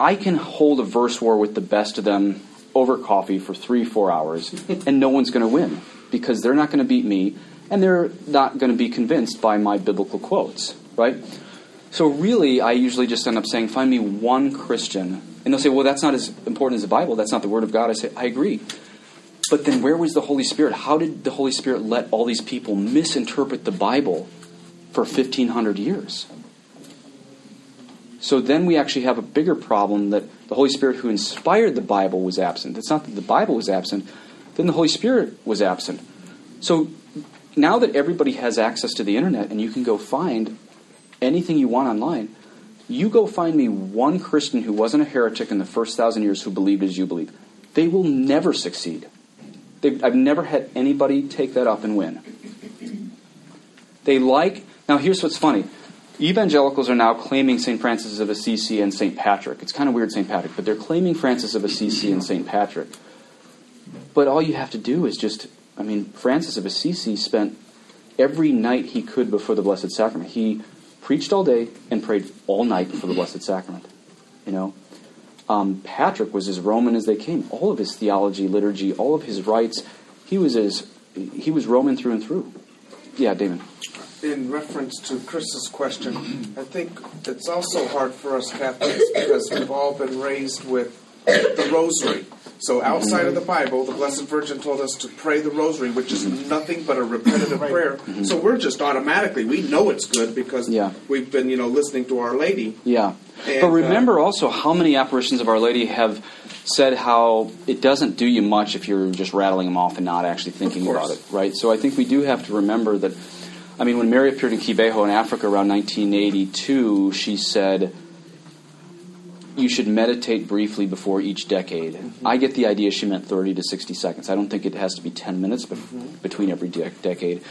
I can hold a verse war with the best of them over coffee for three, four hours, and no one's going to win because they're not going to beat me, and they're not going to be convinced by my biblical quotes, right? So really, I usually just end up saying, find me one Christian. And they'll say, well, that's not as important as the Bible. That's not the Word of God. I say, I agree. But then where was the Holy Spirit? How did the Holy Spirit let all these people misinterpret the Bible for 1,500 years? So then we actually have a bigger problem that the Holy Spirit who inspired the Bible was absent. It's not that the Bible was absent, then the Holy Spirit was absent. So now that everybody has access to the internet and you can go find anything you want online, you go find me one Christian who wasn't a heretic in the first thousand years who believed as you believe. They will never succeed. They've, I've never had anybody take that up and win. They like, now here's what's funny. Evangelicals are now claiming St. Francis of Assisi and St. Patrick. It's kind of weird, St. Patrick, but they're claiming Francis of Assisi and St. Patrick. But all you have to do is just, I mean, Francis of Assisi spent every night he could before the Blessed Sacrament. He preached all day and prayed all night before the Blessed Sacrament. You know, um, Patrick was as Roman as they came. All of his theology, liturgy, all of his rites, he was as he was Roman through and through. Yeah, Damon. In reference to Chris's question, I think it's also hard for us Catholics because we've all been raised with the Rosary. So outside of the Bible, the Blessed Virgin told us to pray the Rosary, which is nothing but a repetitive prayer. So we're just automatically we know it's good because Yeah. we've been you know listening to Our Lady. Yeah. And, but uh, remember also how many apparitions of Our Lady have said how it doesn't do you much if you're just rattling them off and not actually thinking about it, right? So I think we do have to remember that. I mean, when Mary appeared in Kibeho in Africa around 1982, she said, you should meditate briefly before each decade. Mm-hmm. I get the idea she meant 30 to 60 seconds. I don't think it has to be 10 minutes bef- mm-hmm. between every de- decade.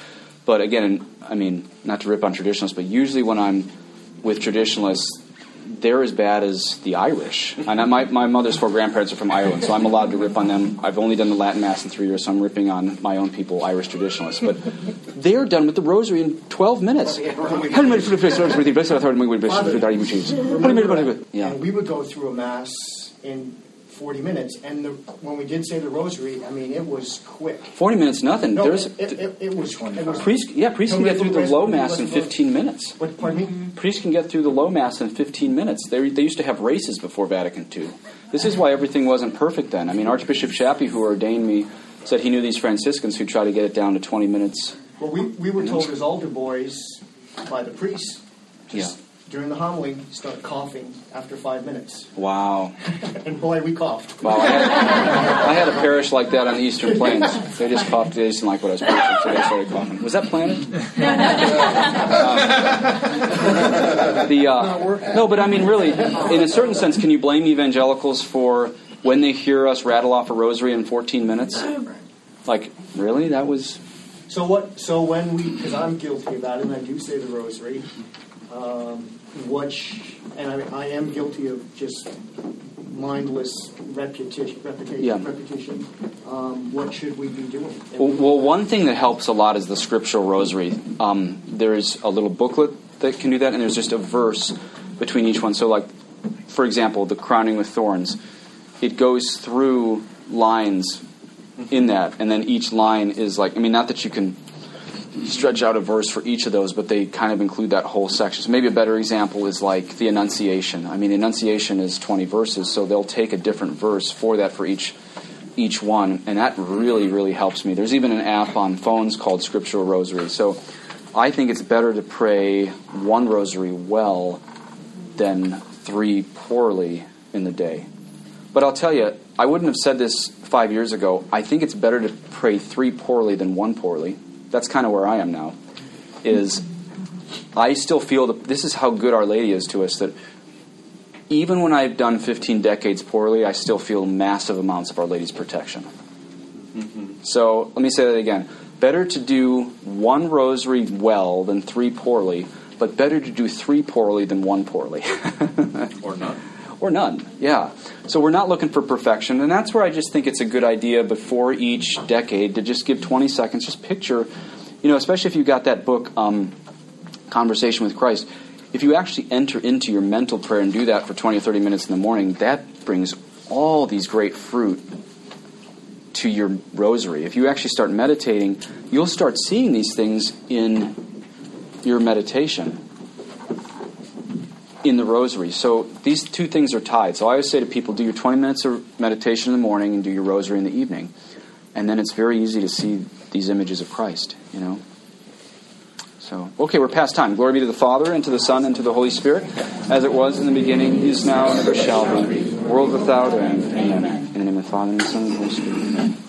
But again, I mean, not to rip on traditionalists, but usually when I'm with traditionalists, they're as bad as the Irish. And my, my mother's four grandparents are from Ireland, so I'm allowed to rip on them. I've only done the Latin Mass in three years, so I'm ripping on my own people, Irish traditionalists. But they're done with the rosary in 12 minutes. Yeah. We would go through a mass in 40 minutes, and the, when we did say the rosary, I mean, it was quick. 40 minutes, nothing. No, There's, it, it, it was. It was priest, yeah, priests can get through the low mass in 15 minutes. What, pardon me? Mm-hmm. Priests can get through the low mass in 15 minutes. They, they used to have races before Vatican II. This is why everything wasn't perfect then. I mean, Archbishop Chaput, who ordained me, said he knew these Franciscans who try to get it down to 20 minutes. Well, we, we were told as altar boys by the priests. just Yeah. During the homily, start coughing after five minutes. Wow. And boy, we coughed. Wow. I had, I had a parish like that on the Eastern Plains. They just coughed. They just didn't like what I was preaching, so they started coughing. Was that planted? Um, the uh, no, but I mean, really, in a certain sense, can you blame evangelicals for when they hear us rattle off a rosary in 14 minutes? Like, really? That was So what? So when we, because I'm guilty of that, and I do say the rosary. Um, what? Sh- and I, I am guilty of just mindless repetition. Repetition. Yeah. repetition. Um, what should we be doing? Well, well, one thing that helps a lot is the scriptural rosary. Um, there's a little booklet that can do that, and there's just a verse between each one. So, like, for example, the crowning with thorns, it goes through lines in that, and then each line is like, I mean, not that you can stretch out a verse for each of those, but they kind of include that whole section. So maybe a better example is like the Annunciation. I mean, Annunciation is 20 verses, so they'll take a different verse for that for each each one, and that really, really helps me. There's even an app on phones called Scriptural Rosary. So I think it's better to pray one rosary well than three poorly in the day. But I'll tell you, I wouldn't have said this five years ago. I think it's better to pray three poorly than one poorly. That's kind of where I am now. Is I still feel that this is how good Our Lady is to us that even when I've done 15 decades poorly, I still feel massive amounts of Our Lady's protection. Mm-hmm. So let me say that again. Better to do one rosary well than three poorly, but better to do three poorly than one poorly. Or none. Or none. Yeah. So we're not looking for perfection, and that's where I just think it's a good idea before each decade to just give 20 seconds. Just picture, you know, especially if you got that book, um, Conversation with Christ. If you actually enter into your mental prayer and do that for 20 or 30 minutes in the morning, that brings all these great fruit to your rosary. If you actually start meditating, you'll start seeing these things in your meditation. In the rosary. So these two things are tied. So I always say to people, do your 20 minutes of meditation in the morning and do your rosary in the evening. And then it's very easy to see these images of Christ, you know. So, okay, we're past time. Glory be to the Father, and to the Son, and to the Holy Spirit, as it was in the beginning, is now, and ever shall be, world without end. Amen. In the name of the Father, and the Son, and the Holy Spirit. Amen.